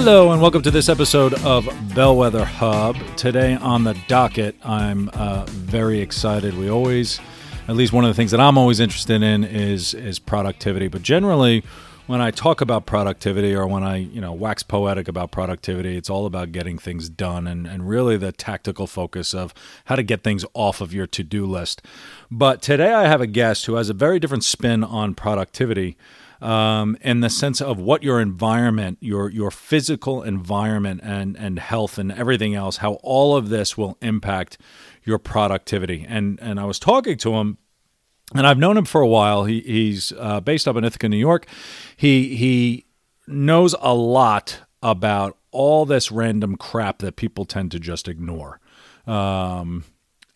Hello, and welcome to this episode of Bellwether Hub. Today on the docket, I'm uh, very excited. We always, at least one of the things that I'm always interested in is is productivity. But generally, when I talk about productivity or when I, you know, wax poetic about productivity, it's all about getting things done and, and really the tactical focus of how to get things off of your to-do list. But today I have a guest who has a very different spin on productivity um, in the sense of what your environment, your your physical environment and and health and everything else, how all of this will impact your productivity. And and I was talking to him. And I've known him for a while. He, he's uh, based up in Ithaca, New York. He he knows a lot about all this random crap that people tend to just ignore. Um,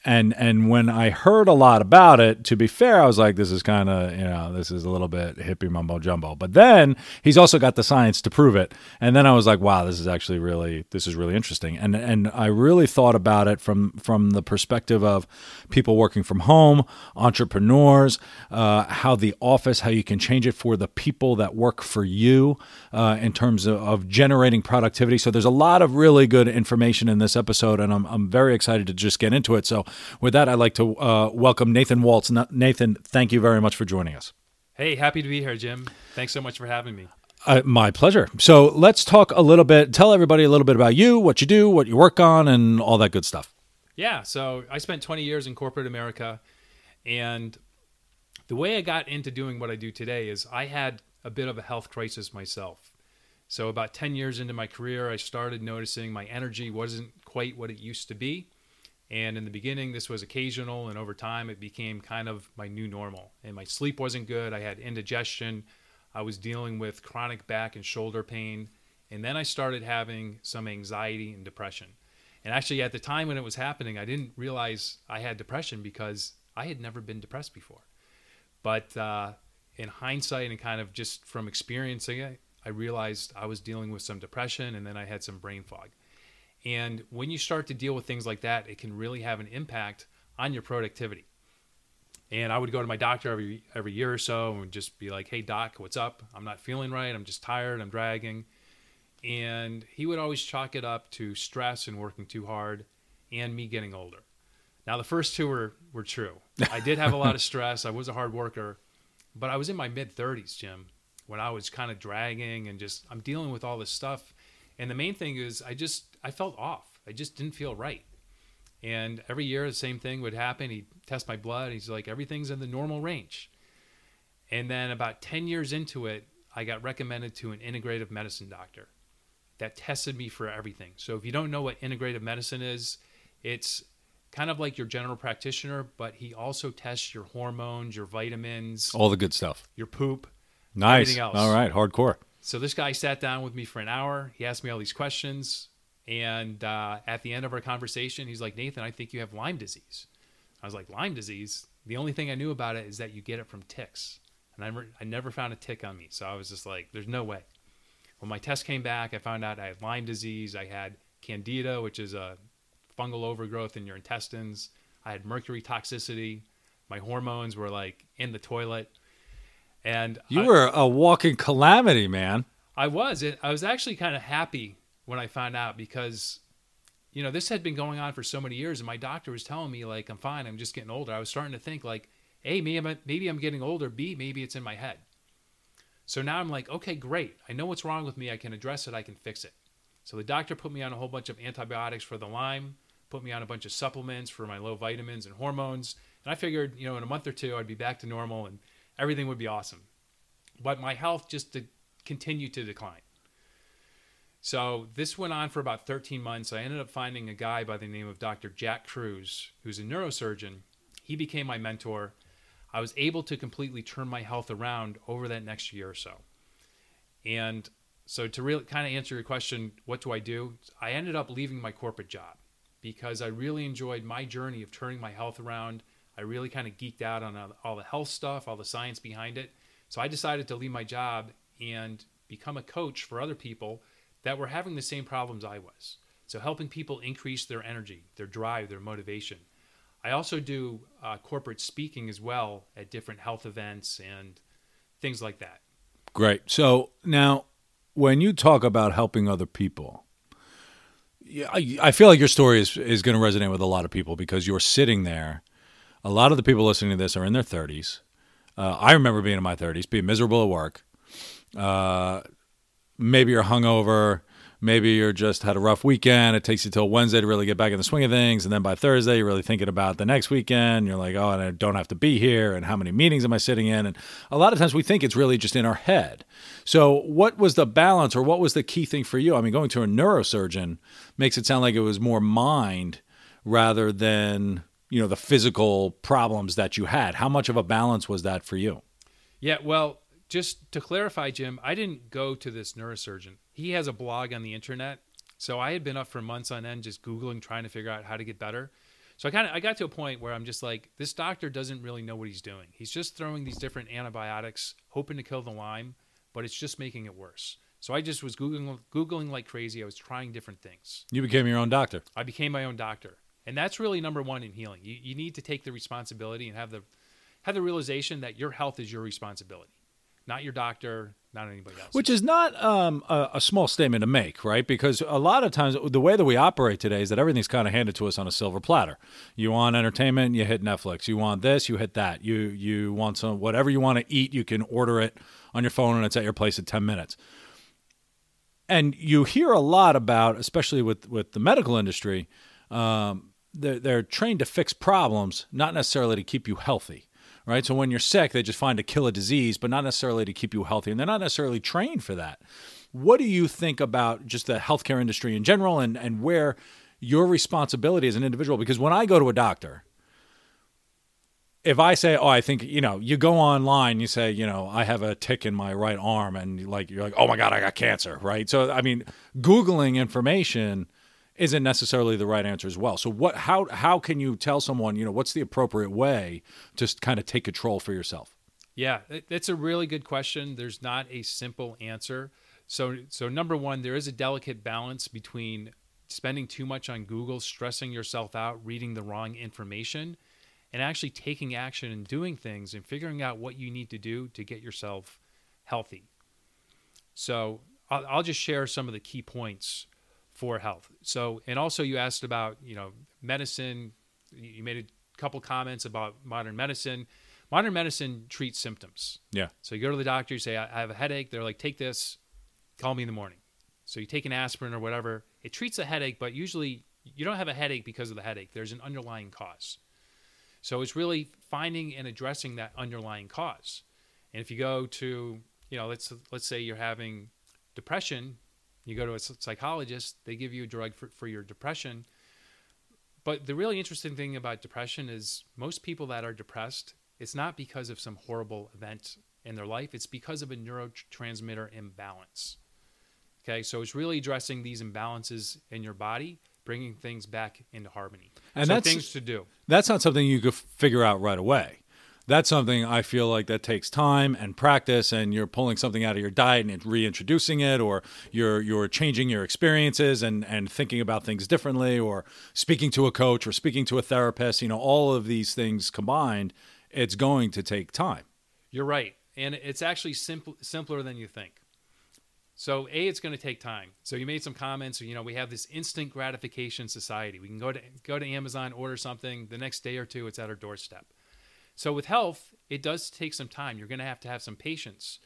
and and when I heard a lot about it, to be fair, I was like, this is kind of you know this is a little bit hippie mumbo jumbo. But then he's also got the science to prove it, and then I was like, wow, this is actually really this is really interesting. And and I really thought about it from from the perspective of people working from home, entrepreneurs, uh, how the office, how you can change it for the people that work for you uh, in terms of, of generating productivity. So there's a lot of really good information in this episode, and I'm I'm very excited to just get into it. So with that, I'd like to uh, welcome Nathan Waltz. Nathan, thank you very much for joining us. Hey, happy to be here, Jim. Thanks so much for having me. Uh, my pleasure. So let's talk a little bit. Tell everybody a little bit about you, what you do, what you work on, and all that good stuff. Yeah. So I spent 20 years in corporate America, and the way I got into doing what I do today is I had a bit of a health crisis myself. So about 10 years into my career, I started noticing my energy wasn't quite what it used to be. And in the beginning, this was occasional, and over time, it became kind of my new normal. And my sleep wasn't good. I had indigestion. I was dealing with chronic back and shoulder pain. And then I started having some anxiety and depression. And actually, at the time when it was happening, I didn't realize I had depression because I had never been depressed before. But uh, in hindsight and kind of just from experiencing it, I realized I was dealing with some depression and then I had some brain fog. And when you start to deal with things like that, it can really have an impact on your productivity. And I would go to my doctor every every year or so and just be like, "Hey doc, what's up? I'm not feeling right. I'm just tired. I'm dragging." And he would always chalk it up to stress and working too hard and me getting older. Now the first two were were true. I did have a lot of stress. I was a hard worker, but I was in my mid 30s, Jim, when I was kind of dragging and just I'm dealing with all this stuff. And the main thing is I just I felt off. I just didn't feel right. And every year the same thing would happen. He'd test my blood. He's like, everything's in the normal range. And then about 10 years into it, I got recommended to an integrative medicine doctor that tested me for everything. So if you don't know what integrative medicine is, it's kind of like your general practitioner, but he also tests your hormones, your vitamins, all the good stuff, your poop, nice. All right, hardcore. So this guy sat down with me for an hour. He asked me all these questions. And uh, at the end of our conversation, he's like, Nathan, I think you have Lyme disease. I was like, Lyme disease? The only thing I knew about it is that you get it from ticks. And I, never, I never found a tick on me. So I was just like, there's no way. When my test came back, I found out I had Lyme disease. I had candida, which is a fungal overgrowth in your intestines. I had mercury toxicity. My hormones were like in the toilet. And you I, were a walking calamity, man. I was. I was actually kind of happy when I found out because, you know, this had been going on for so many years, and my doctor was telling me like I'm fine, I'm just getting older. I was starting to think like, a, maybe I'm, maybe I'm getting older. B, maybe it's in my head. So now I'm like, okay, great. I know what's wrong with me. I can address it. I can fix it. So the doctor put me on a whole bunch of antibiotics for the Lyme, put me on a bunch of supplements for my low vitamins and hormones. And I figured, you know, in a month or two, I'd be back to normal and everything would be awesome. But my health just to continue to decline. So this went on for about 13 months. I ended up finding a guy by the name of Dr. Jack Kruse, who's a neurosurgeon. He became my mentor. I was able to completely turn my health around over that next year or so. And So to really kind of answer your question, what do I do? I ended up leaving my corporate job because I really enjoyed my journey of turning my health around. I really kind of geeked out on all the health stuff, all the science behind it. So I decided to leave my job and become a coach for other people that were having the same problems I was. So helping people increase their energy, their drive, their motivation. I also do uh, corporate speaking as well at different health events and things like that. Great. So now, when you talk about helping other people, yeah, I, I feel like your story is, is going to resonate with a lot of people because you're sitting there. A lot of the people listening to this are in their 30s. Uh, I remember being in my 30s, being miserable at work. Uh, maybe you're hungover maybe you're just had a rough weekend. It takes you till Wednesday to really get back in the swing of things, and then by Thursday you're really thinking about the next weekend. You're like, oh, and I don't have to be here, and how many meetings am I sitting in? And a lot of times we think it's really just in our head. So, what was the balance, or what was the key thing for you? I mean, going to a neurosurgeon makes it sound like it was more mind rather than you know the physical problems that you had. How much of a balance was that for you? Yeah, well, just to clarify, Jim, I didn't go to this neurosurgeon he has a blog on the internet. So I had been up for months on end just Googling, trying to figure out how to get better. So I kind of I got to a point where I'm just like, this doctor doesn't really know what he's doing. He's just throwing these different antibiotics, hoping to kill the Lyme, but it's just making it worse. So I just was googling googling like crazy. I was trying different things. You became your own doctor. I became my own doctor, and that's really number one in healing. You, you need to take the responsibility and have the have the realization that your health is your responsibility not your doctor, not anybody else. Which is not um, a, a, small statement to make, right? Because a lot of times the way that we operate today is that everything's kind of handed to us on a silver platter. You want entertainment, you hit Netflix. You want this, you hit that. You you want some whatever you want to eat, you can order it on your phone and it's at your place in ten minutes. And you hear a lot about, especially with with the medical industry, um, they're, they're trained to fix problems, not necessarily to keep you healthy right? So when you're sick, they just find to kill a disease, but not necessarily to keep you healthy. And they're not necessarily trained for that. What do you think about just the healthcare industry in general and, and where your responsibility as an individual? Because when I go to a doctor, if I say, oh, I think, you know, you go online, you say, you know, I have a tick in my right arm, and like, you're like, oh my God, I got cancer, right? So, I mean, Googling information isn't necessarily the right answer as well. So what how how can you tell someone, you know, what's the appropriate way to kind of take control for yourself? Yeah, that's a really good question. There's not a simple answer. So so number 1, there is a delicate balance between spending too much on Google, stressing yourself out, reading the wrong information, and actually taking action and doing things and figuring out what you need to do to get yourself healthy. So I'll, I'll just share some of the key points for health. So, and also you asked about, you know, medicine. You made a couple comments about modern medicine. Modern medicine treats symptoms. Yeah. So you go to the doctor, you say, I have a headache. They're like, take this, call me in the morning. So you take an aspirin or whatever. It treats a headache, but usually you don't have a headache because of the headache. There's an underlying cause. So it's really finding and addressing that underlying cause. And if you go to, you know, let's let's say you're having depression, you go to a psychologist, they give you a drug for, for your depression. But the really interesting thing about depression is most people that are depressed, it's not because of some horrible event in their life, it's because of a neurotransmitter imbalance. Okay, so it's really addressing these imbalances in your body, bringing things back into harmony. And so that's things to do. That's not something you could figure out right away that's something I feel like that takes time and practice, and you're pulling something out of your diet and reintroducing it, or you're you're changing your experiences and and thinking about things differently, or speaking to a coach or speaking to a therapist. You know, all of these things combined, it's going to take time. You're right, and it's actually simple simpler than you think. So, a, it's going to take time. So, you made some comments. You know, we have this instant gratification society. We can go to go to Amazon, order something. The next day or two, it's at our doorstep so with health, it does take some time. You're going to have to have some patience.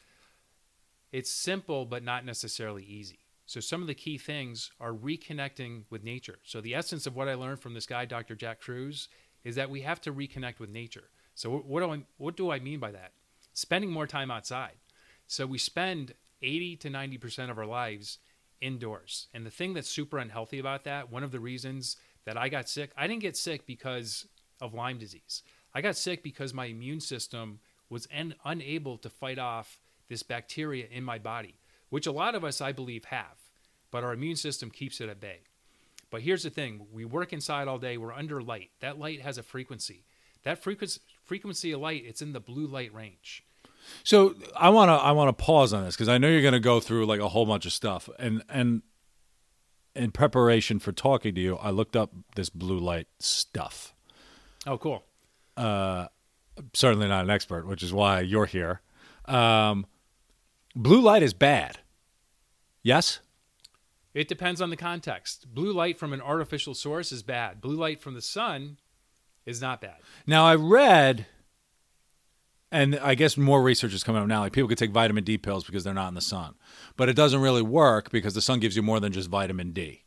It's simple, but not necessarily easy. So some of the key things are reconnecting with nature. So the essence of what I learned from this guy, Dr. Jack Kruse, is that we have to reconnect with nature. So what do I what do I mean by that? Spending more time outside. So we spend 80 to 90% of our lives indoors. And the thing that's super unhealthy about that, one of the reasons that I got sick, I didn't get sick because of Lyme disease. I got sick because my immune system was en- unable to fight off this bacteria in my body. which a lot of us, I believe, have, but our immune system keeps it at bay. But here's the thing we work inside all day, we're under light. That light has a frequency. That frequency, frequency of light, it's in the blue light range. So I want to I want to pause on this because I know you're going to go through like a whole bunch of stuff, and and in preparation for talking to you, I looked up this blue light stuff. Oh, cool. Uh, certainly not an expert, which is why you're here. Um, blue light is bad. Yes. It depends on the context. Blue light from an artificial source is bad. Blue light from the sun is not bad. Now I read, and I guess more research is coming up now. Like people could take vitamin D pills because they're not in the sun, but it doesn't really work because the sun gives you more than just vitamin D.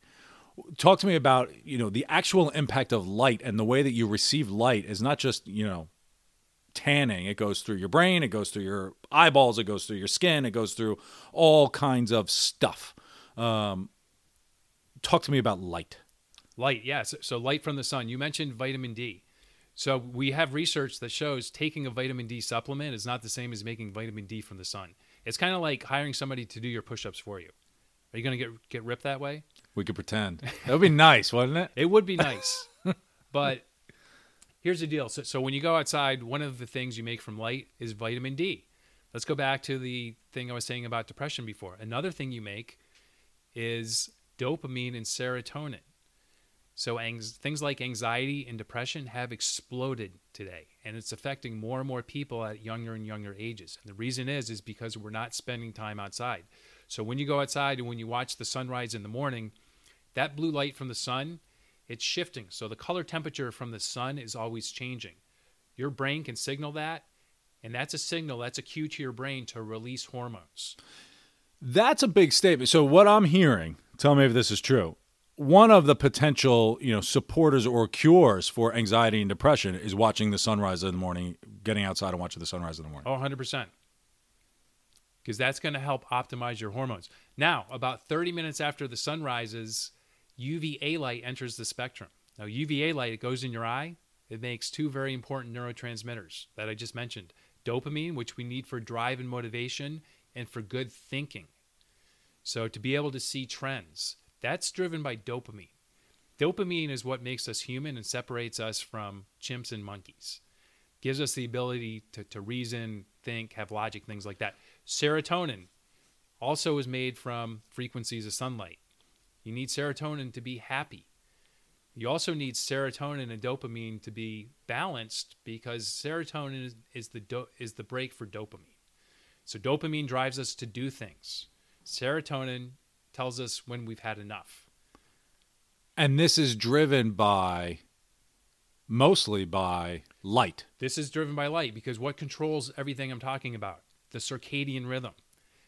Talk to me about you know the actual impact of light and the way that you receive light is not just you know tanning. It goes through your brain, it goes through your eyeballs, it goes through your skin, it goes through all kinds of stuff. Um, talk to me about light. Light, yes. So light from the sun. You mentioned vitamin D. So we have research that shows taking a vitamin D supplement is not the same as making vitamin D from the sun. It's kind of like hiring somebody to do your push-ups for you. Are you going to get get ripped that way? We could pretend. That would be nice, wouldn't it? It would be nice. but here's the deal. So, so when you go outside, one of the things you make from light is vitamin D. Let's go back to the thing I was saying about depression before. Another thing you make is dopamine and serotonin. So things like anxiety and depression have exploded today, and it's affecting more and more people at younger and younger ages. And the reason is is because we're not spending time outside. So when you go outside and when you watch the sunrise in the morning, that blue light from the sun, it's shifting. So the color temperature from the sun is always changing. Your brain can signal that, and that's a signal, that's a cue to your brain to release hormones. That's a big statement. So what I'm hearing, tell me if this is true, one of the potential you know supporters or cures for anxiety and depression is watching the sunrise in the morning getting outside and watching the sunrise in the morning oh 100% because that's going to help optimize your hormones now about 30 minutes after the sun rises uva light enters the spectrum now uva light it goes in your eye it makes two very important neurotransmitters that i just mentioned dopamine which we need for drive and motivation and for good thinking so to be able to see trends that's driven by dopamine. Dopamine is what makes us human and separates us from chimps and monkeys. Gives us the ability to, to reason, think, have logic, things like that. Serotonin also is made from frequencies of sunlight. You need serotonin to be happy. You also need serotonin and dopamine to be balanced because serotonin is, is the do, is the brake for dopamine. So dopamine drives us to do things. Serotonin tells us when we've had enough. And this is driven by mostly by light. This is driven by light because what controls everything I'm talking about? The circadian rhythm.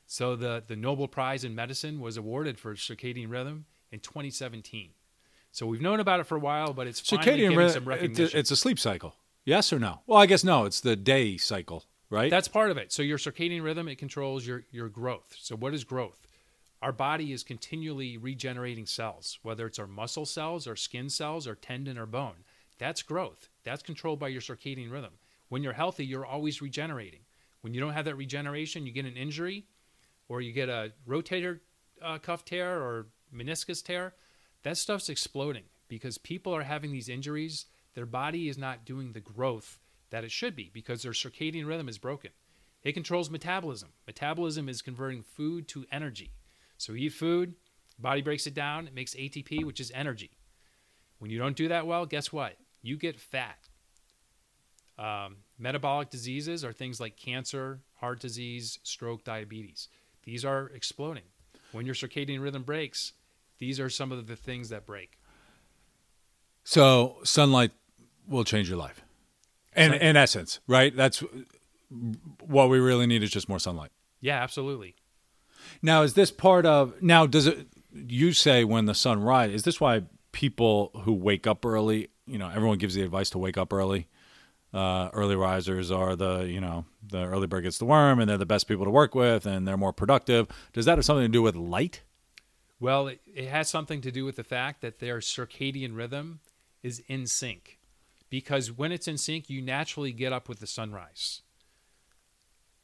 So the, the Nobel Prize in Medicine was awarded for circadian rhythm in 2017. So we've known about it for a while, but it's circadian rhythm. It's a, it's a sleep cycle. Yes or no? Well, I guess no. It's the day cycle, right? That's part of it. So your circadian rhythm it controls your your growth. So what is growth? our body is continually regenerating cells, whether it's our muscle cells or skin cells or tendon or bone. That's growth. That's controlled by your circadian rhythm. When you're healthy, you're always regenerating. When you don't have that regeneration, you get an injury or you get a rotator uh, cuff tear or meniscus tear. That stuff's exploding because people are having these injuries. Their body is not doing the growth that it should be because their circadian rhythm is broken. It controls metabolism. Metabolism is converting food to energy. So you eat food, body breaks it down, it makes ATP, which is energy. When you don't do that well, guess what? You get fat. Um, metabolic diseases are things like cancer, heart disease, stroke, diabetes. These are exploding. When your circadian rhythm breaks, these are some of the things that break. So sunlight will change your life. And in essence, right? That's what we really need is just more sunlight. Yeah, absolutely. Now, is this part of now? Does it? You say when the sun rises. Is this why people who wake up early? You know, everyone gives the advice to wake up early. Uh, early risers are the you know the early bird gets the worm, and they're the best people to work with, and they're more productive. Does that have something to do with light? Well, it, it has something to do with the fact that their circadian rhythm is in sync, because when it's in sync, you naturally get up with the sunrise.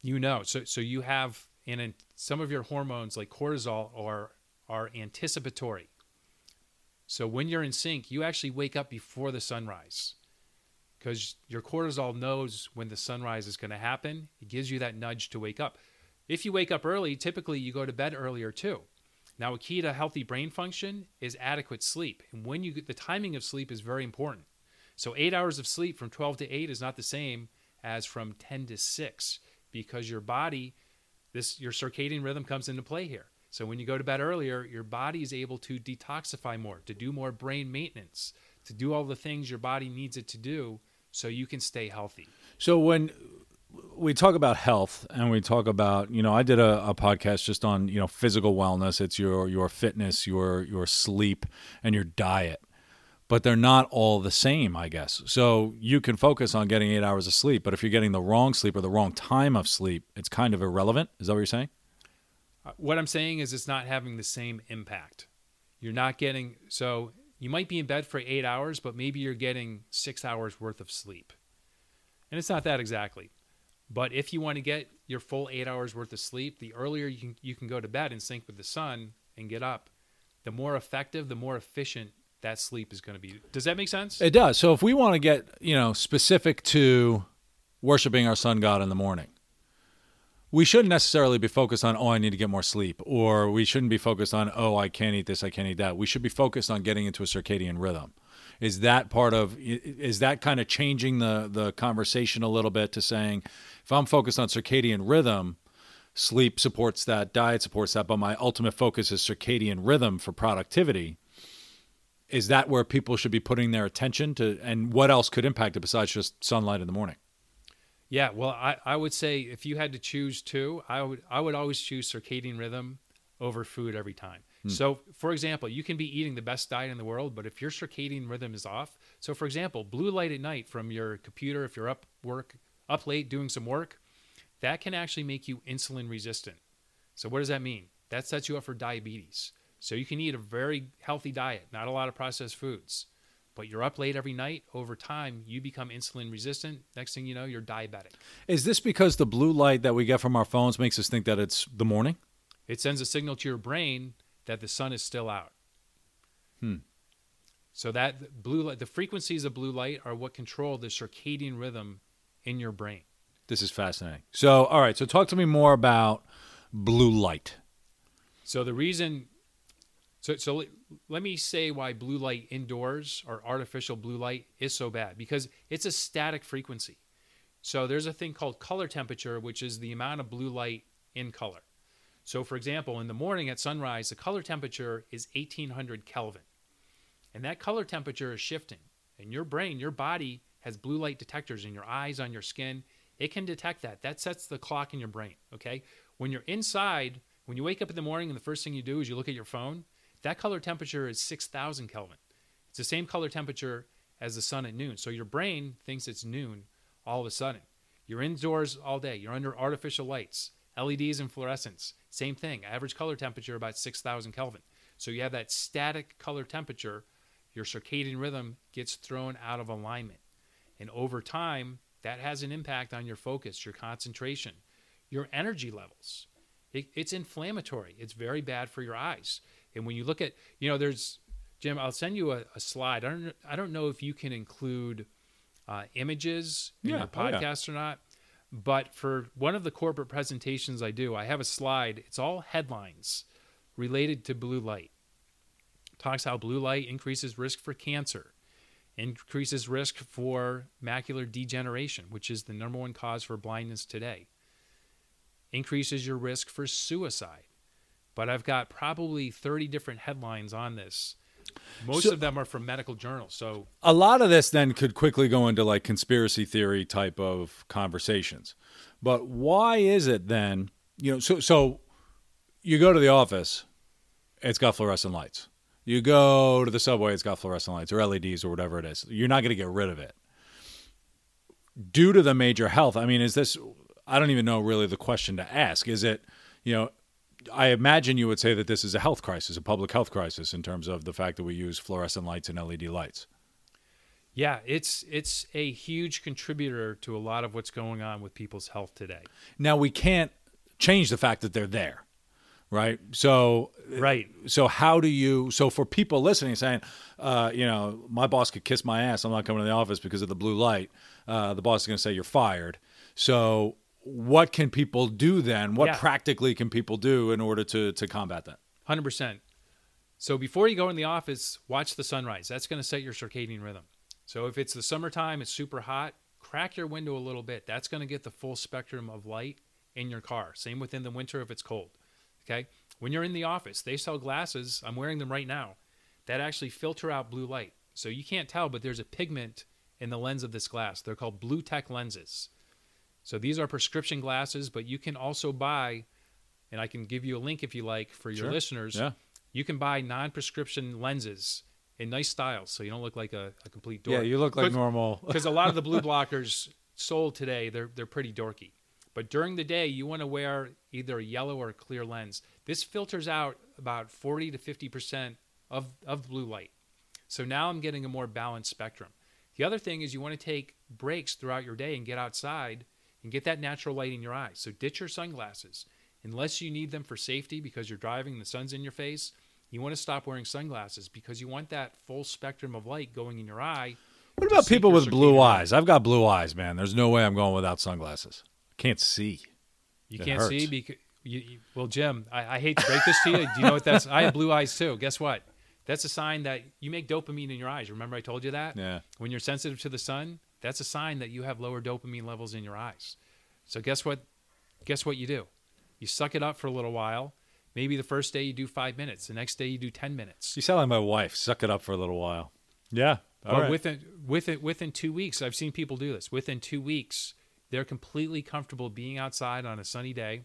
You know, so so you have and in some of your hormones like cortisol are are anticipatory. So when you're in sync, you actually wake up before the sunrise because your cortisol knows when the sunrise is going to happen. It gives you that nudge to wake up. If you wake up early, typically you go to bed earlier too. Now, a key to healthy brain function is adequate sleep, and when you get the timing of sleep is very important. So, eight hours of sleep from 12 to 8 is not the same as from 10 to 6 because your body, this your circadian rhythm comes into play here. So, when you go to bed earlier, your body is able to detoxify more, to do more brain maintenance, to do all the things your body needs it to do so you can stay healthy. So when we talk about health and we talk about you know i did a, a, podcast just on you know physical wellness. It's your your fitness your your sleep and your diet. But they're not all the same i guess. So you can focus on getting eight hours of sleep but if you're getting the wrong sleep or the wrong time of sleep it's kind of irrelevant. Is that what you're saying? Uh, what i'm saying is it's not having the same impact. You're not getting so you might be in bed for eight hours, but maybe you're getting six hours worth of sleep. And it's not that exactly. But if you want to get your full eight hours worth of sleep, the earlier you can, you can go to bed and sync with the sun and get up, the more effective, the more efficient that sleep is going to be. Does that make sense? It does. So if we want to get, you know, specific to worshiping our sun god in the morning, we shouldn't necessarily be focused on oh i need to get more sleep or we shouldn't be focused on oh i can't eat this i can't eat that. We should be focused on getting into a circadian rhythm. Is that part of is that kind of changing the the conversation a little bit to saying if i'm focused on circadian rhythm sleep supports that diet supports that but my ultimate focus is circadian rhythm for productivity is that where people should be putting their attention to and what else could impact it besides just sunlight in the morning yeah, well, I, I would say if you had to choose two, I would I would always choose circadian rhythm over food every time. Hmm. So, for example, you can be eating the best diet in the world, but if your circadian rhythm is off, so for example, blue light at night from your computer, if you're up work up late doing some work, that can actually make you insulin resistant. So, what does that mean? That sets you up for diabetes. So, you can eat a very healthy diet, not a lot of processed foods but you're up late every night, over time, you become insulin resistant. Next thing you know, you're diabetic. Is this because the blue light that we get from our phones makes us think that it's the morning? It sends a signal to your brain that the sun is still out. Hmm. So that blue light, the frequencies of blue light are what control the circadian rhythm in your brain. This is fascinating. So, all right, so talk to me more about blue light. So the reason so, so let me say why blue light indoors or artificial blue light is so bad because it's a static frequency. So there's a thing called color temperature, which is the amount of blue light in color. So, for example, in the morning at sunrise, the color temperature is 1800 Kelvin. And that color temperature is shifting. And your brain, your body has blue light detectors in your eyes, on your skin. It can detect that. That sets the clock in your brain. Okay. When you're inside, when you wake up in the morning and the first thing you do is you look at your phone, that color temperature is 6,000 Kelvin. It's the same color temperature as the sun at noon. So your brain thinks it's noon all of a sudden. You're indoors all day. You're under artificial lights, LEDs and fluorescents. Same thing. Average color temperature about 6,000 Kelvin. So you have that static color temperature. Your circadian rhythm gets thrown out of alignment. And over time, that has an impact on your focus, your concentration, your energy levels. It, it's inflammatory. It's very bad for your eyes. And when you look at, you know, there's Jim, I'll send you a, a slide. I don't, I don't know if you can include uh, images in yeah. your podcast oh, yeah. or not, but for one of the corporate presentations I do, I have a slide. It's all headlines related to blue light. talks how blue light increases risk for cancer, increases risk for macular degeneration, which is the number one cause for blindness today, increases your risk for suicide but I've got probably 30 different headlines on this. Most so, of them are from medical journals. So a lot of this then could quickly go into like conspiracy theory type of conversations. But why is it then, you know, so so you go to the office, it's got fluorescent lights. You go to the subway, it's got fluorescent lights or LEDs or whatever it is. You're not going to get rid of it. Due to the major health, I mean, is this I don't even know really the question to ask. Is it, you know, I imagine you would say that this is a health crisis, a public health crisis, in terms of the fact that we use fluorescent lights and LED lights. Yeah, it's it's a huge contributor to a lot of what's going on with people's health today. Now we can't change the fact that they're there, right? So Right. so how do you so for people listening saying uh, you know my boss could kiss my ass i'm not coming to the office because of the blue light uh, the boss is going to say you're fired so what can people do then what Yeah. practically can people do in order to to combat that Hundred percent. So before you go in the office, watch the sunrise. That's going to set your circadian rhythm. So if it's the summertime, it's super hot. Crack your window a little bit. That's going to get the full spectrum of light in your car. Same within the winter if it's cold. Okay. When you're in the office, they sell glasses. I'm wearing them right now that actually filter out blue light. So you can't tell, but there's a pigment in the lens of this glass. They're called BluTech lenses. So these are prescription glasses, but you can also buy, and I can give you a link if you like for your Sure. listeners. yeah You can buy non-prescription lenses in nice styles, so you don't look like a, a complete dork. yeah you look like normal Because a lot of the blue blockers sold today, they're they're pretty dorky. But during the day, you want to wear either a yellow or a clear lens. This filters out about 40 to 50 percent of of blue light. So now I'm getting a more balanced spectrum. The other thing is you want to take breaks throughout your day and get outside and get that natural light in your eyes. So ditch your sunglasses. Unless you need them for safety because you're driving and the sun's in your face, you want to stop wearing sunglasses because you want that full spectrum of light going in your eye. what about people with blue eyes i've got blue eyes man there's no way i'm going without sunglasses can't see You It can't see because you, you, well, Jim, I, I hate to break this to you. Do you know what that's? I have blue eyes too. Guess what? That's a sign that you make dopamine in your eyes. Remember I told you that? yeah When you're sensitive to the sun, that's a sign that you have lower dopamine levels in your eyes. So guess what? Guess what you do? You suck it up for a little while. Maybe the first day you do five minutes. The next day you do ten minutes. you sound like my wife suck it up for a little while yeah all But right. within within within two weeks, I've seen people do this. Within two weeks, they're completely comfortable being outside on a sunny day,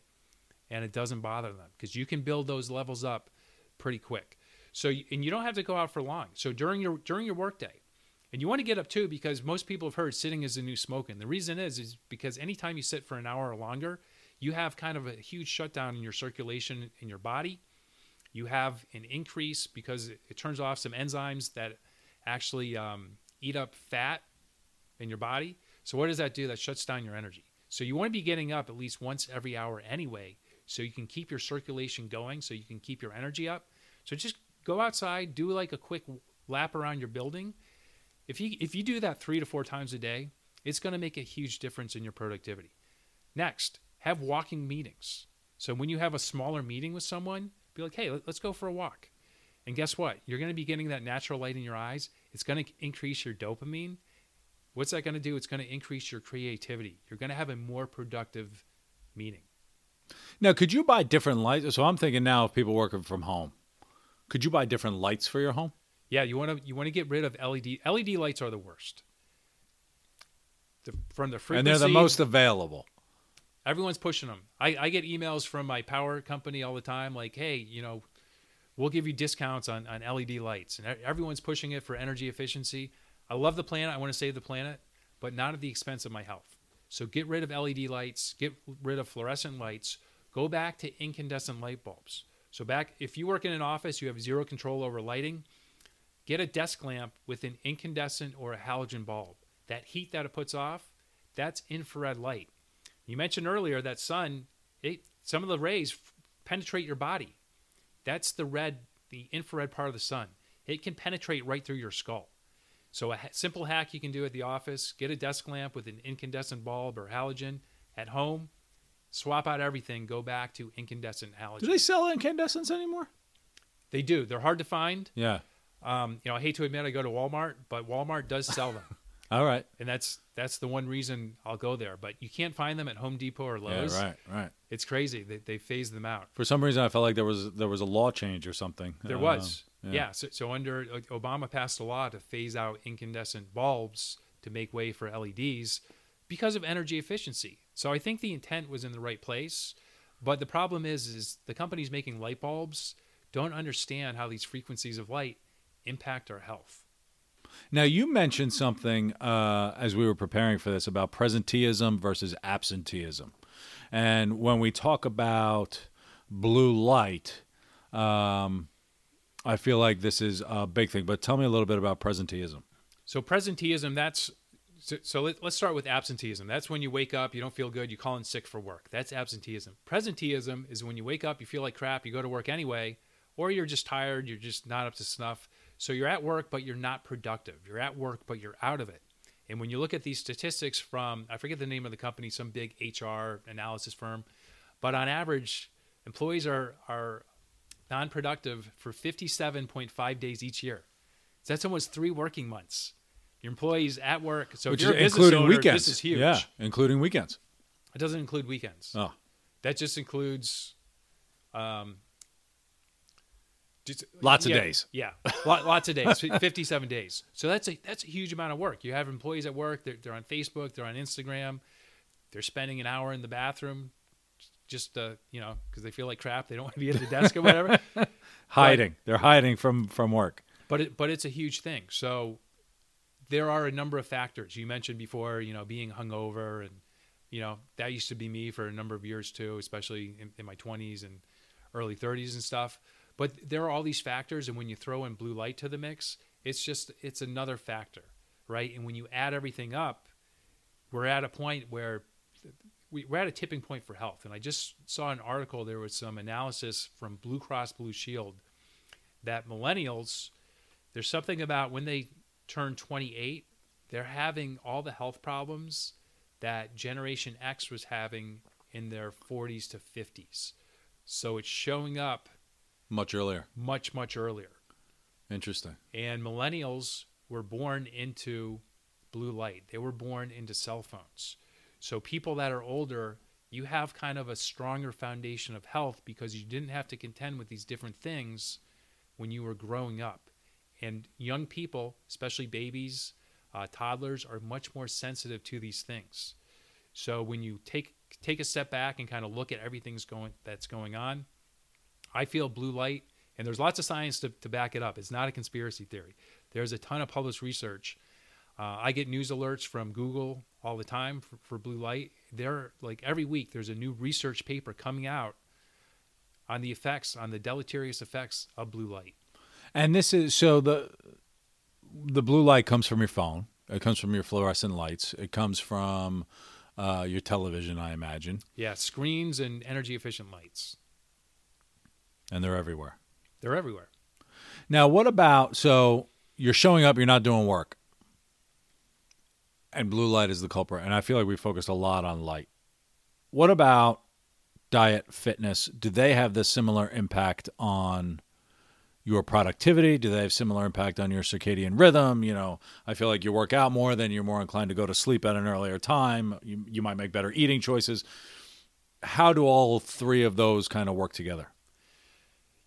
and it doesn't bother them because you can build those levels up pretty quick. So and you don't have to go out for long. So during your during your workday, and you want to get up too because most people have heard sitting is the new smoking. The reason is is because anytime you sit for an hour or longer, you have kind of a huge shutdown in your circulation in your body. You have an increase because it, turns off some enzymes that actually um, eat up fat in your body. So what does that do? That shuts down your energy. So you want to be getting up at least once every hour anyway, so you can keep your circulation going, so you can keep your energy up. So just go outside, do like a quick lap around your building. If you if you do that three to four times a day, it's going to make a huge difference in your productivity. Next, have walking meetings. So when you have a smaller meeting with someone, be like, hey, let- let's go for a walk. And guess what? You're going to be getting that natural light in your eyes. It's going to increase your dopamine. What's that going to do? It's going to increase your creativity. You're going to have a more productive meeting. Now, could you buy different lights? So I'm thinking now of people working from home. Could you buy different lights for your home? Yeah, you want to you want to get rid of LED. LED lights are the worst. The, from the frequency, And they're the most available. everyone's pushing them. I, I get emails from my power company all the time, like, hey, you know, we'll give you discounts on, on LED lights. And everyone's pushing it for energy efficiency. I love the planet. I want to save the planet, but not at the expense of my health. So get rid of LED lights, get rid of fluorescent lights, go back to incandescent light bulbs. So back if you work in an office, you have zero control over lighting, get a desk lamp with an incandescent or a halogen bulb. That heat that it puts off, that's infrared light. You mentioned earlier that sun, it, some of the rays f- penetrate your body. That's the red, the infrared part of the sun. It can penetrate right through your skull. So a ha- simple hack you can do at the office: get a desk lamp with an incandescent bulb or halogen. At home, swap out everything. Go back to incandescent halogen. Do they sell incandescents anymore? They do. They're hard to find. Yeah. Um, you know, I hate to admit I go to Walmart, but Walmart does sell them, All right. and that's that's the one reason I'll go there. But you can't find them at Home Depot or Yeah, Lowe's. right, right. It's crazy. They they phased them out. For some reason, I felt like there was there was a law change or something. There was. yeah. Yeah. So, so under Obama passed a law to phase out incandescent bulbs to make way for LEDs because of energy efficiency. So I think the intent was in the right place, but the problem is is the companies making light bulbs don't understand how these frequencies of light impact our health. Now you mentioned something uh, as we were preparing for this about presenteeism versus absenteeism, and when we talk about blue light, um, I feel like this is a big thing. But tell me a little bit about presenteeism. So presenteeism, that's So, so let, us start with absenteeism. That's when you wake up, you don't feel good, you call in sick for work. That's absenteeism. Presenteeism is when you wake up, you feel like crap, you go to work anyway, or you're just tired, you're just not up to snuff. So you're at work, but you're not productive. You're at work, but you're out of it. And when you look at these statistics from, I forget the name of the company, some big HR analysis firm, but on average, employees are, are non productive for 57.5 days each year. So that's almost three working months. Your employees at work, so Which if you're a is including owner, weekends. this is huge. Yeah, including weekends. It doesn't include weekends. Oh, That just includes um, just, Lots of yeah, days. Yeah, lots of days. Fifty-seven days. So that's a that's a huge amount of work. You have employees at work. They're, they're on Facebook. They're on Instagram. They're spending an hour in the bathroom, just uh, you know, because they feel like crap. They don't want to be at the desk or whatever. hiding. They're hiding from from work. But it, but it's a huge thing. So there are a number of factors you mentioned before. You know, being hungover, and you know that used to be me for a number of years too, especially in, in my twenties and early thirties and stuff. But there are all these factors, and when you throw in blue light to the mix, it's just it's another factor, right? And when you add everything up, we're at a point where we, we're at a tipping point for health. And I just saw an article. There was some analysis from Blue Cross Blue Shield that millennials, there's something about when they turn 28, they're having all the health problems that Generation X was having in their 40s to 50s. So it's showing up Much earlier. much, much earlier. Interesting. And millennials were born into blue light, they were born into cell phones. So people that are older, you have kind of a stronger foundation of health because you didn't have to contend with these different things when you were growing up. And young people, especially babies, uh, toddlers, are much more sensitive to these things. So when you take take a step back and kind of look at everything's going that's going on, I feel blue light, and there's lots of science to, to back it up. It's not a conspiracy theory. There's a ton of published research. Uh, I get news alerts from Google all the time for, for blue light. They're like every week there's a new research paper coming out on the effects, on the deleterious effects of blue light. And this is so the the blue light comes from your phone. It comes from your fluorescent lights. It comes from uh, your television, I imagine, Yeah, screens and energy efficient lights. And they're everywhere. They're everywhere. Now, what about so you're showing up, you're not doing work, and blue light is the culprit. And I feel like we focused a lot on light. What about diet, fitness? Do they have this similar impact on your productivity? Do they have similar impact on your circadian rhythm? You know, I feel like you work out more, then you're more inclined to go to sleep at an earlier time. You, you might make better eating choices. How do all three of those kind of work together?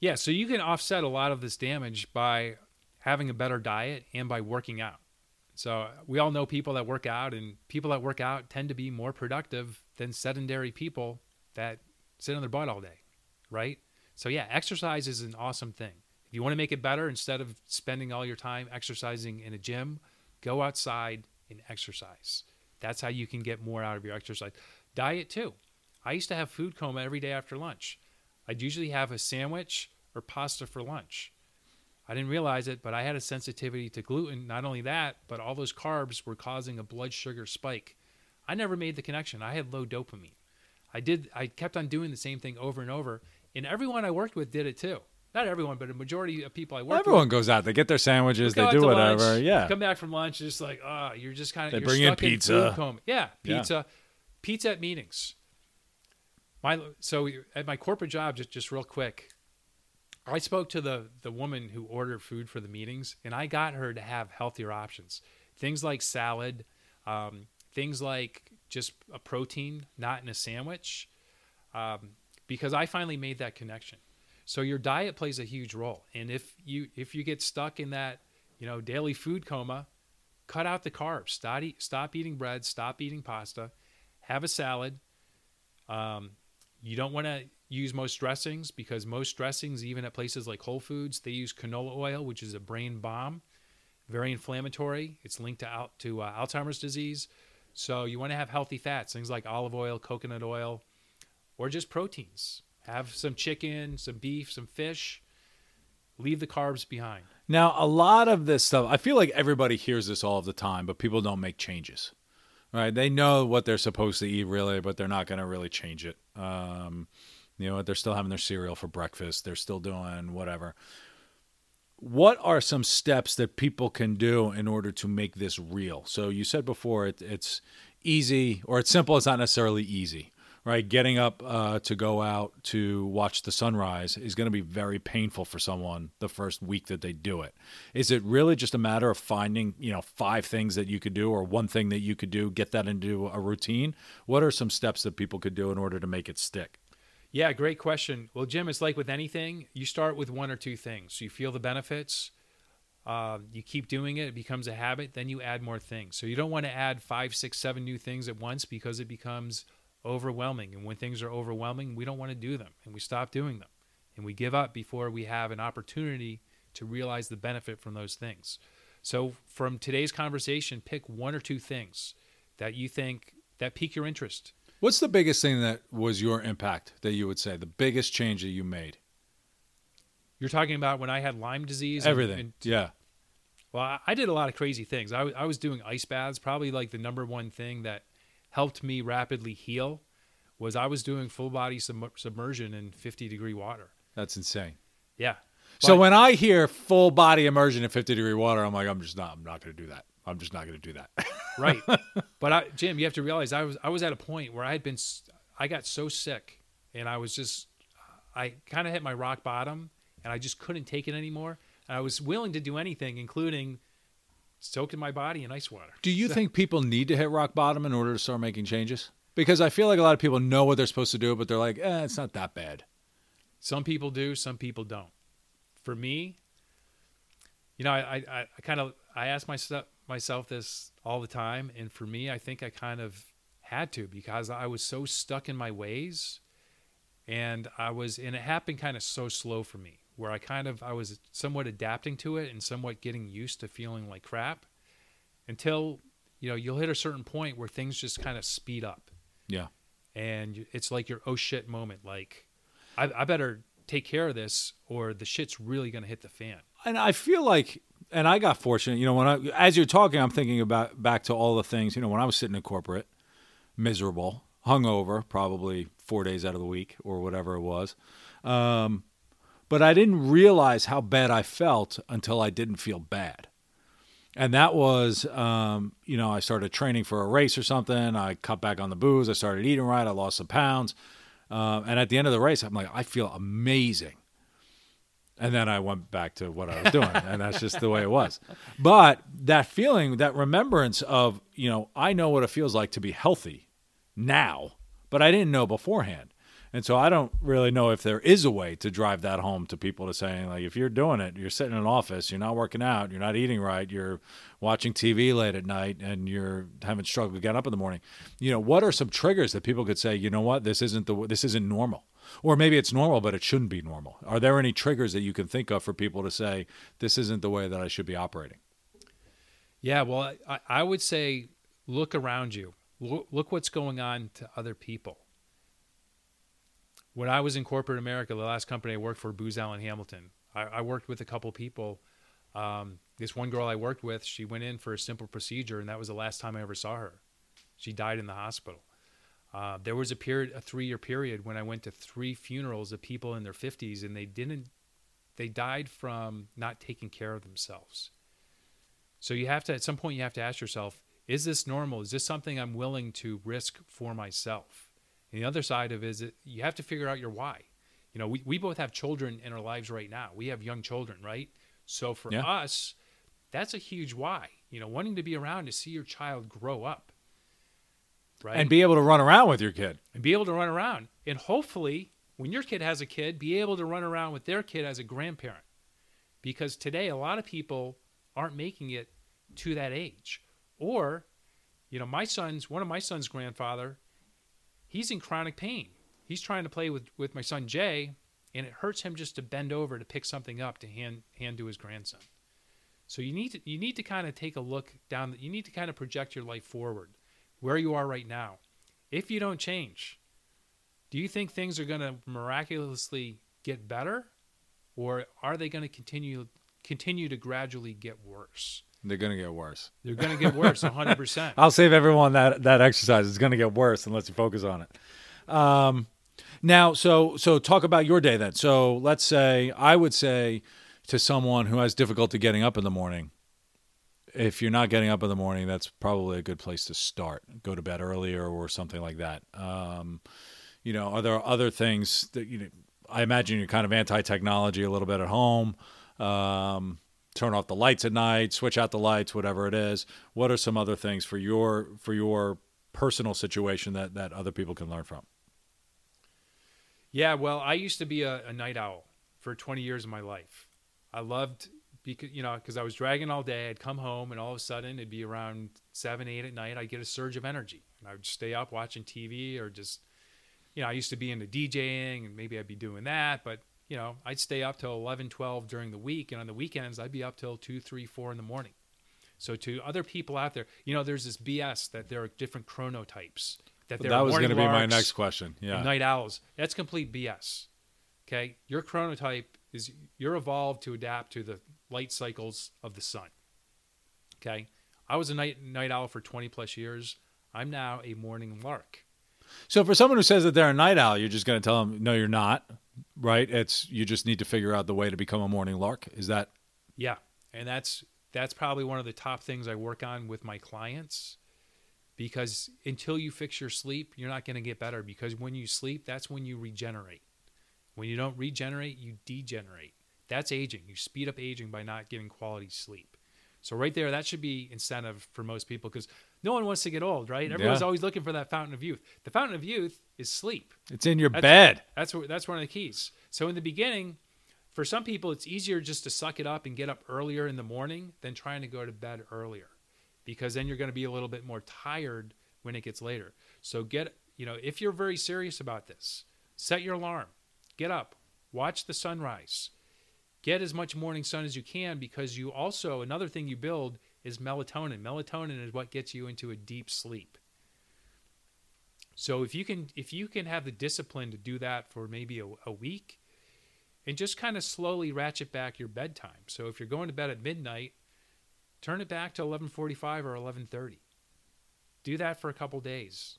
Yeah, so you can offset a lot of this damage by having a better diet and by working out. So we all know people that work out, and people that work out tend to be more productive than sedentary people that sit on their butt all day, right? So yeah, exercise is an awesome thing. If you want to make it better, instead of spending all your time exercising in a gym, go outside and exercise. That's how you can get more out of your exercise. Diet too. I used to have food coma every day after lunch. I'd usually have a sandwich or pasta for lunch. I didn't realize it, but I had a sensitivity to gluten. Not only that, but all those carbs were causing a blood sugar spike. I never made the connection. I had low dopamine. I did I kept on doing the same thing over and over, and everyone I worked with did it too. Not everyone, but a majority of people I worked Well, with. everyone goes out. They get their sandwiches. They do whatever. lunch, yeah. Come back from lunch, just like, oh, you're just kind of They bring in pizza. coma. Yeah, Yeah. pizza, pizza at meetings. My so at my corporate job, just just real quick, I spoke to the the woman who ordered food for the meetings, and I got her to have healthier options, things like salad, um, things like just a protein, not in a sandwich, um, because I finally made that connection. So your diet plays a huge role, and if you if you get stuck in that you know daily food coma, cut out the carbs. Stop eat, stop eating bread. Stop eating pasta. Have a salad. Um, you don't want to use most dressings because most dressings, even at places like Whole Foods, they use canola oil, which is a brain bomb, very inflammatory. It's linked to out to uh, Alzheimer's disease. So you want to have healthy fats, things like olive oil, coconut oil, or just proteins. Have some chicken, some beef, some fish. Leave the carbs behind. Now, a lot of this stuff, I feel like everybody hears this all of the time, but people don't make changes. Right? They know what they're supposed to eat, really, but they're not going to really change it. Um, you know, what? they're still having their cereal for breakfast. They're still doing whatever. What are some steps that people can do in order to make this real? So you said before it, it's easy or it's simple. It's not necessarily easy right? Getting up uh, to go out to watch the sunrise is going to be very painful for someone the first week that they do it. Is it really just a matter of finding, you know, five things that you could do or one thing that you could do, get that into a routine? What are some steps that people could do in order to make it stick? Yeah, great question. Well, Jim, it's like with anything, you start with one or two things. You feel the benefits, uh, you keep doing it, it becomes a habit, then you add more things. So you don't want to add five, six, seven new things at once because it becomes overwhelming. And when things are overwhelming, we don't want to do them and we stop doing them. And we give up before we have an opportunity to realize the benefit from those things. So, from today's conversation, pick one or two things that you think that pique your interest. What's the biggest thing that was your impact that you would say, the biggest change that you made? You're talking about when I had Lyme disease? Everything. And, and, yeah. Well, I did a lot of crazy things. I, I was doing ice baths, probably like the number one thing that helped me rapidly heal was I was doing full body sub- submersion in 50 degree water. That's insane. Yeah. So but, when I hear full body immersion in 50 degree water, I'm like, I'm just not, I'm not going to do that. I'm just not going to do that. right. But I, Jim, you have to realize I was, I was at a point where I had been, I got so sick and I was just, I kind of hit my rock bottom and I just couldn't take it anymore. And I was willing to do anything, including soaking my body in ice water. Do you so, think people need to hit rock bottom in order to start making changes? Because I feel like a lot of people know what they're supposed to do, but they're like, eh, it's not that bad. Some people do, some people don't. For me, you know, I, I, I kind of I asked myself myself this all the time, and for me, I think I kind of had to because I was so stuck in my ways, and I was, and it happened kind of so slow for me where I kind of I was somewhat adapting to it and somewhat getting used to feeling like crap until you know you'll hit a certain point where things just kind of speed up. Yeah. And it's like your oh shit moment. Like I, I better take care of this or the shit's really going to hit the fan. And I feel like and I got fortunate, you know, when I as you're talking I'm thinking about back to all the things, you know, when I was sitting in corporate, miserable, hungover, probably 4 days out of the week or whatever it was. Um, but I didn't realize how bad I felt until I didn't feel bad. And that was, um, you know, I started training for a race or something. I cut back on the booze. I started eating right. I lost some pounds. Uh, and at the end of the race, I'm like, I feel amazing. And then I went back to what I was doing. and that's just the way it was. But that feeling, that remembrance of, you know, I know what it feels like to be healthy now, but I didn't know beforehand. And so I don't really know if there is a way to drive that home to people to saying like if you're doing it, you're sitting in an office, you're not working out, you're not eating right, you're watching TV late at night and you're having struggle getting up in the morning. You know, what are some triggers that people could say, you know what, this isn't the this isn't normal. Or maybe it's normal but it shouldn't be normal. Are there any triggers that you can think of for people to say this isn't the way that I should be operating? Yeah, well, I, I would say look around you. Look, what's going on to other people when I was in corporate America, the last company I worked for, Booz Allen Hamilton, I, I worked with a couple people. Um, this one girl I worked with, she went in for a simple procedure, and that was the last time I ever saw her. She died in the hospital. Uh, there was a period, a three-year period, when I went to three funerals of people in their 50s, and they didn't, they died from not taking care of themselves. So you have to, at some point, you have to ask yourself, is this normal? Is this something I'm willing to risk for myself? And the other side of it is that you have to figure out your why. You know, we, we both have children in our lives right now. We have young children, right? So for yeah. us, that's a huge why. You know, wanting to be around to see your child grow up. Right. And be able to run around with your kid. And be able to run around. And hopefully, when your kid has a kid, be able to run around with their kid as a grandparent. Because today, a lot of people aren't making it to that age. Or, you know, my son's, one of my son's grandfather he's in chronic pain. He's trying to play with, with my son Jay, and it hurts him just to bend over to pick something up to hand hand to his grandson. So you need to you need to kind of take a look down. You need to kind of project your life forward, where you are right now. If you don't change, do you think things are going to miraculously get better, or are they going to continue continue to gradually get worse. They're going to get worse. They're going to get worse 100%. I'll save everyone that that exercise. It's going to get worse unless you focus on it. Um, now, so so talk about your day then. So let's say I would say to someone who has difficulty getting up in the morning, if you're not getting up in the morning, that's probably a good place to start. Go to bed earlier or something like that. Um, you know, are there other things that you know? I imagine you're kind of anti-technology a little bit at home. Um, turn off the lights at night, switch out the lights, whatever it is. What are some other things for your for your personal situation that that other people can learn from? Yeah, well, I used to be a, a night owl for 20 years of my life. I loved because you know because I was dragging all day. I'd come home and all of a sudden it'd be around seven, eight at night. I'd get a surge of energy and I would stay up watching TV or just you know I used to be into DJing and maybe I'd be doing that, but you know I'd stay up till 11, 12 during the week, and on the weekends I'd be up till two, three, four in the morning. So to other people out there, you know, there's this BS that there are different chronotypes. That there that are was going to be my next question. Yeah. night owls. That's complete BS. Okay, your chronotype is you're evolved to adapt to the light cycles of the sun. Okay, I was a night night owl for 20 plus years. I'm now a morning lark. So for someone who says that they're a night owl, you're just going to tell them, no, you're not. Right? It's you just need to figure out the way to become a morning lark. Is that Yeah, and that's that's probably one of the top things I work on with my clients because until you fix your sleep, you're not going to get better because when you sleep, that's when you regenerate. When you don't regenerate, you degenerate. That's aging. You speed up aging by not getting quality sleep. So right there, that should be incentive for most people because no one wants to get old, right? Everyone's Yeah. always looking for that fountain of youth. The fountain of youth is sleep. it's in your That's- bed? That's that's one of the keys. So in the beginning, for some people, it's easier just to suck it up and get up earlier in the morning than trying to go to bed earlier, because then you're going to be a little bit more tired when it gets later. So get you know if you're very serious about this, set your alarm, get up, watch the sunrise, get as much morning sun as you can because you also another thing you build is melatonin. Melatonin is what gets you into a deep sleep. So if you can if you can have the discipline to do that for maybe a, a week and just kind of slowly ratchet back your bedtime. So if you're going to bed at midnight, turn it back to 11:45 or 11:30. Do that for a couple days.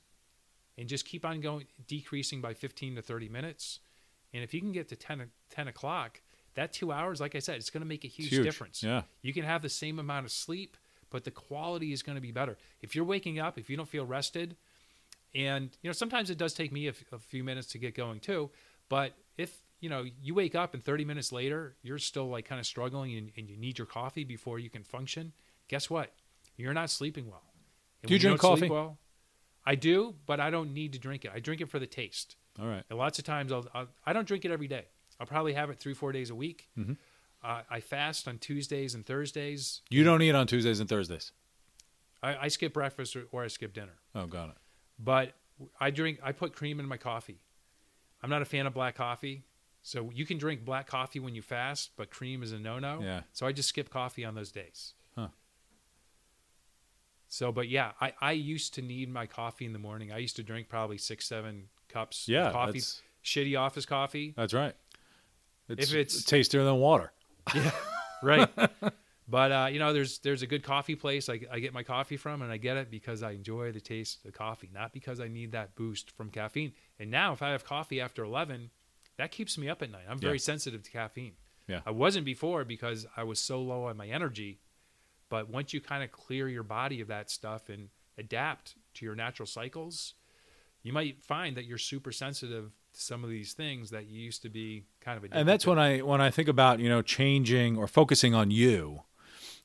And just keep on going decreasing by 15 to 30 minutes. And if you can get to 10 o- 10 o'clock, that 2 hours like I said, it's going to make a huge, huge. difference. Yeah. You can have the same amount of sleep, but the quality is going to be better. If you're waking up, if you don't feel rested, and you know sometimes it does take me a, f- a few minutes to get going too, but if you know you wake up and 30 minutes later you're still like kind of struggling and, and you need your coffee before you can function, guess what? You're not sleeping well. And Do you drink sleep coffee? Well, I do, but I don't need to drink it. I drink it for the taste. All right. And lots of times I'll, I'll I don't drink it every day. I'll probably have it three four days a week. Mhm. Uh, I fast on Tuesdays and Thursdays. You don't eat on Tuesdays and Thursdays. I, I skip breakfast or, or I skip dinner. Oh, got it. But I drink. I put cream in my coffee. I'm not a fan of black coffee. So you can drink black coffee when you fast, but cream is a no-no. Yeah. So I just skip coffee on those days. Huh. So, but yeah, I, I used to need my coffee in the morning. I used to drink probably six, seven cups Yeah, of coffee, shitty office coffee. That's right. It's, If it's- tastier than water. Yeah, right but uh, you know there's there's a good coffee place I, I get my coffee from and i get it because i enjoy the taste of coffee not because i need that boost from caffeine and now if i have coffee after 11 that keeps me up at night i'm very Yeah. sensitive to caffeine Yeah. i wasn't before because i was so low on my energy but once you kind of clear your body of that stuff and adapt to your natural cycles you might find that you're super sensitive some of these things that you used to be kind of and that's to. when I when I think about you know changing or focusing on you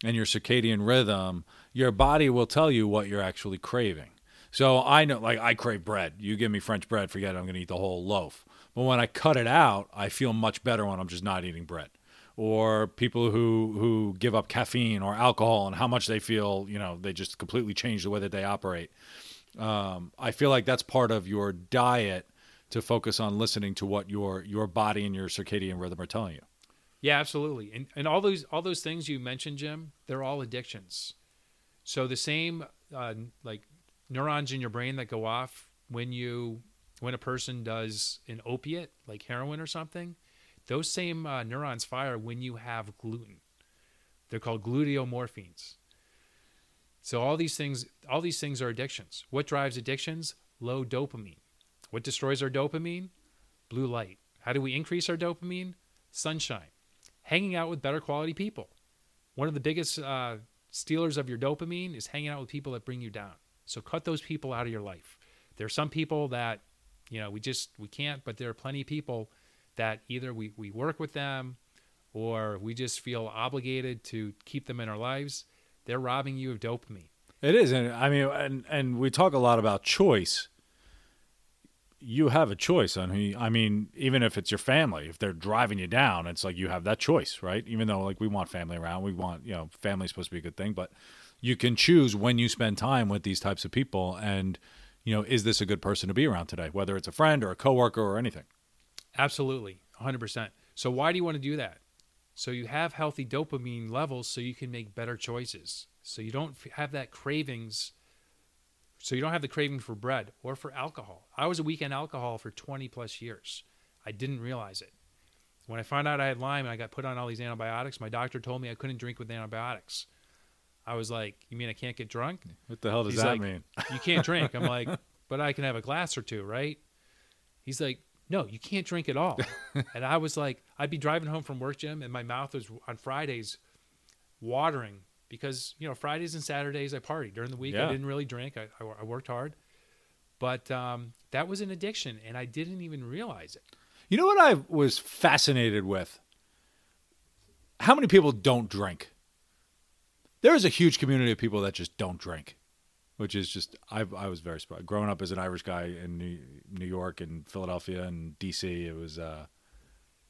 and your circadian rhythm, your body will tell you what you're actually craving. So I know, like I crave bread. You give me French bread, forget it. I'm going to eat the whole loaf. But when I cut it out, I feel much better when I'm just not eating bread. Or people who who give up caffeine or alcohol and how much they feel, you know, they just completely change the way that they operate. Um, I feel like that's part of your diet to focus on listening to what your your body and your circadian rhythm are telling you. Yeah, absolutely. And and all those all those things you mentioned, Jim, they're all addictions. So the same uh, like neurons in your brain that go off when you when a person does an opiate like heroin or something, those same uh, neurons fire when you have gluten. They're called gluteomorphins. So all these things, all these things are addictions. What drives addictions? Low dopamine. What destroys our dopamine? Blue light. How do we increase our dopamine? Sunshine. Hanging out with better quality people. One of the biggest uh, stealers of your dopamine is hanging out with people that bring you down. So cut those people out of your life. There are some people that, you know, we just we can't, but there are plenty of people that either we, we work with them or we just feel obligated to keep them in our lives. They're robbing you of dopamine. It is, and I mean, and and we talk a lot about choice. You have a choice on who. I mean, even if it's your family, if they're driving you down, it's like you have that choice, right? Even though like we want family around, we want you know, family's supposed to be a good thing, but you can choose when you spend time with these types of people, and you know, is this a good person to be around today? Whether it's a friend or a coworker or anything. Absolutely, 100%. So why do you want to do that? So you have healthy dopamine levels so you can make better choices. So you don't have that cravings. So you don't have the craving for bread or for alcohol. I was a weekend alcohol for 20 plus years. I didn't realize it. When I found out I had Lyme and I got put on all these antibiotics, my doctor told me I couldn't drink with antibiotics. I was like, "You mean I can't get drunk?" What the hell does He's that like, mean? You can't drink. I'm like, "But I can have a glass or two, right?" He's like, "No, you can't drink at all." and I was like, I'd be driving home from work, Jim, and my mouth was on Fridays watering because you know Fridays and Saturdays I party. During the week Yeah. I didn't really drink. I, I, I worked hard, but um, that was an addiction, and I didn't even realize it. You know what I was fascinated with? How many people don't drink? There is a huge community of people that just don't drink, which is just I, I was very surprised. Growing up as an Irish guy in New, New York and Philadelphia and DC, it was uh,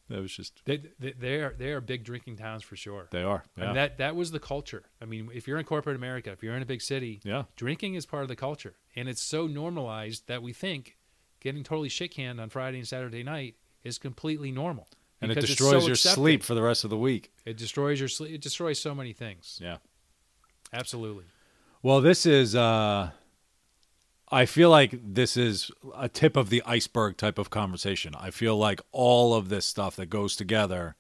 it was just They, they, they are they are big drinking towns for sure. they are yeah And that that was the culture. I mean, if you're in corporate America, if you're in a big city, yeah drinking is part of the culture, and it's so normalized that we think getting totally shit canned on Friday and Saturday night is completely normal. and it destroys so your accepted. sleep for the rest of the week. It destroys your sleep. It destroys so many things. Yeah. Absolutely. Well, this is. Uh, I feel like this is a tip of the iceberg type of conversation. I feel like all of this stuff that goes together,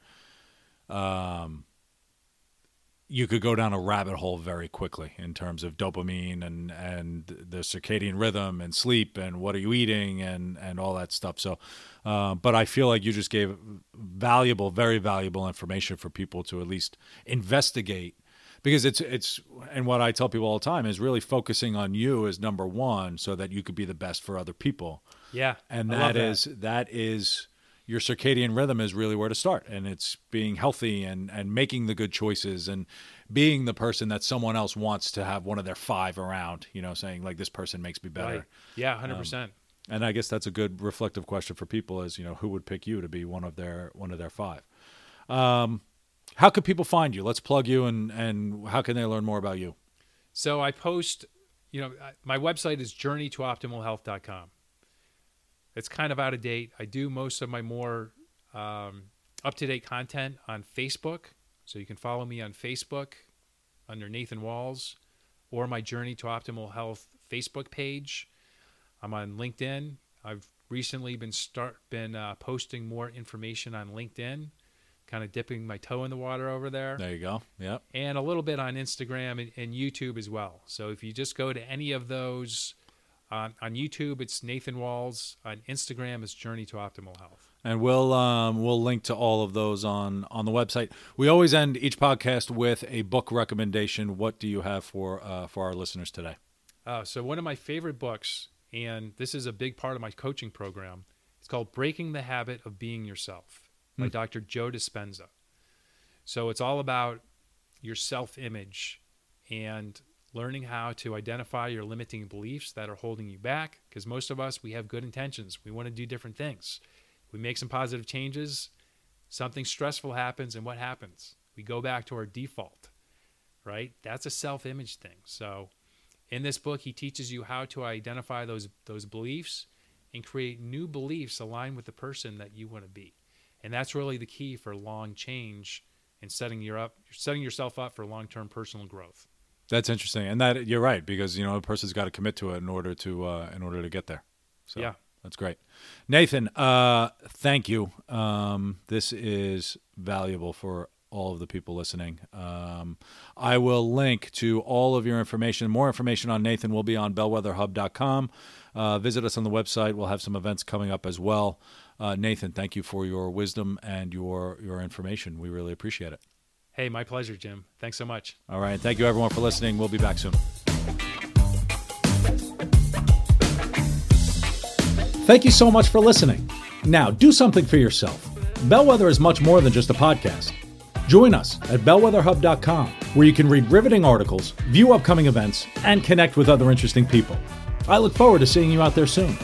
um, you could go down a rabbit hole very quickly in terms of dopamine and and the circadian rhythm and sleep and what are you eating and and all that stuff. So, uh, but I feel like you just gave valuable, very valuable information for people to at least investigate because it's it's and what I tell people all the time is really focusing on you as number one so that you could be the best for other people Yeah. and love that is that is your circadian rhythm is really where to start and it's being healthy and and making the good choices and being the person that someone else wants to have one of their five around you know saying like this person makes me better Right. Yeah. Hundred percent. and I guess that's a good reflective question for people is you know who would pick you to be one of their one of their five. Um, how could people find you? Let's plug you and and how can they learn more about you? So I post. You know, my website is journeytooptimalhealth.com. It's kind of out of date. I do most of my more um, up to date content on Facebook. So you can follow me on Facebook under Nathan Walls or my Journey to Optimal Health Facebook page. I'm on LinkedIn. I've recently been start been uh, posting more information on LinkedIn, kind of dipping my toe in the water over there There you go. Yep. and a little bit on Instagram and, and YouTube as well. So if you just go to any of those on, on YouTube, it's Nathan Walls. On Instagram, it's Journey to Optimal Health. And we'll um, we'll link to all of those on on the website. We always end each podcast with a book recommendation. What do you have for uh, for our listeners today? Uh, so one of my favorite books, and this is a big part of my coaching program, it's called Breaking the Habit of Being Yourself by hmm. Dr. Joe Dispenza. So it's all about your self-image and learning how to identify your limiting beliefs that are holding you back because most of us we have good intentions. We want to do different things. We make some positive changes something stressful happens and what happens? We go back to our default right? That's a self-image thing. So in this book he teaches you how to identify those those beliefs and create new beliefs aligned with the person that you want to be and that's really the key for long change and setting your up setting yourself up for long-term personal growth That's interesting, and that you're right because you know a person's got to commit to it in order to uh, in order to get there. So Yeah. that's great, Nathan. Uh, thank you. Um, this is valuable for all of the people listening. Um, I will link to all of your information. More information on Nathan will be on bellwetherhub.com. Uh, visit us on the website. We'll have some events coming up as well. Uh, Nathan, thank you for your wisdom and your your information. We really appreciate it. Hey, my pleasure, Jim. Thanks so much. All right. Thank you, everyone, for listening. We'll be back soon. Thank you so much for listening. Now, do something for yourself. Bellwether is much more than just a podcast. Join us at bellwetherhub.com, where you can read riveting articles, view upcoming events, and connect with other interesting people. I look forward to seeing you out there soon.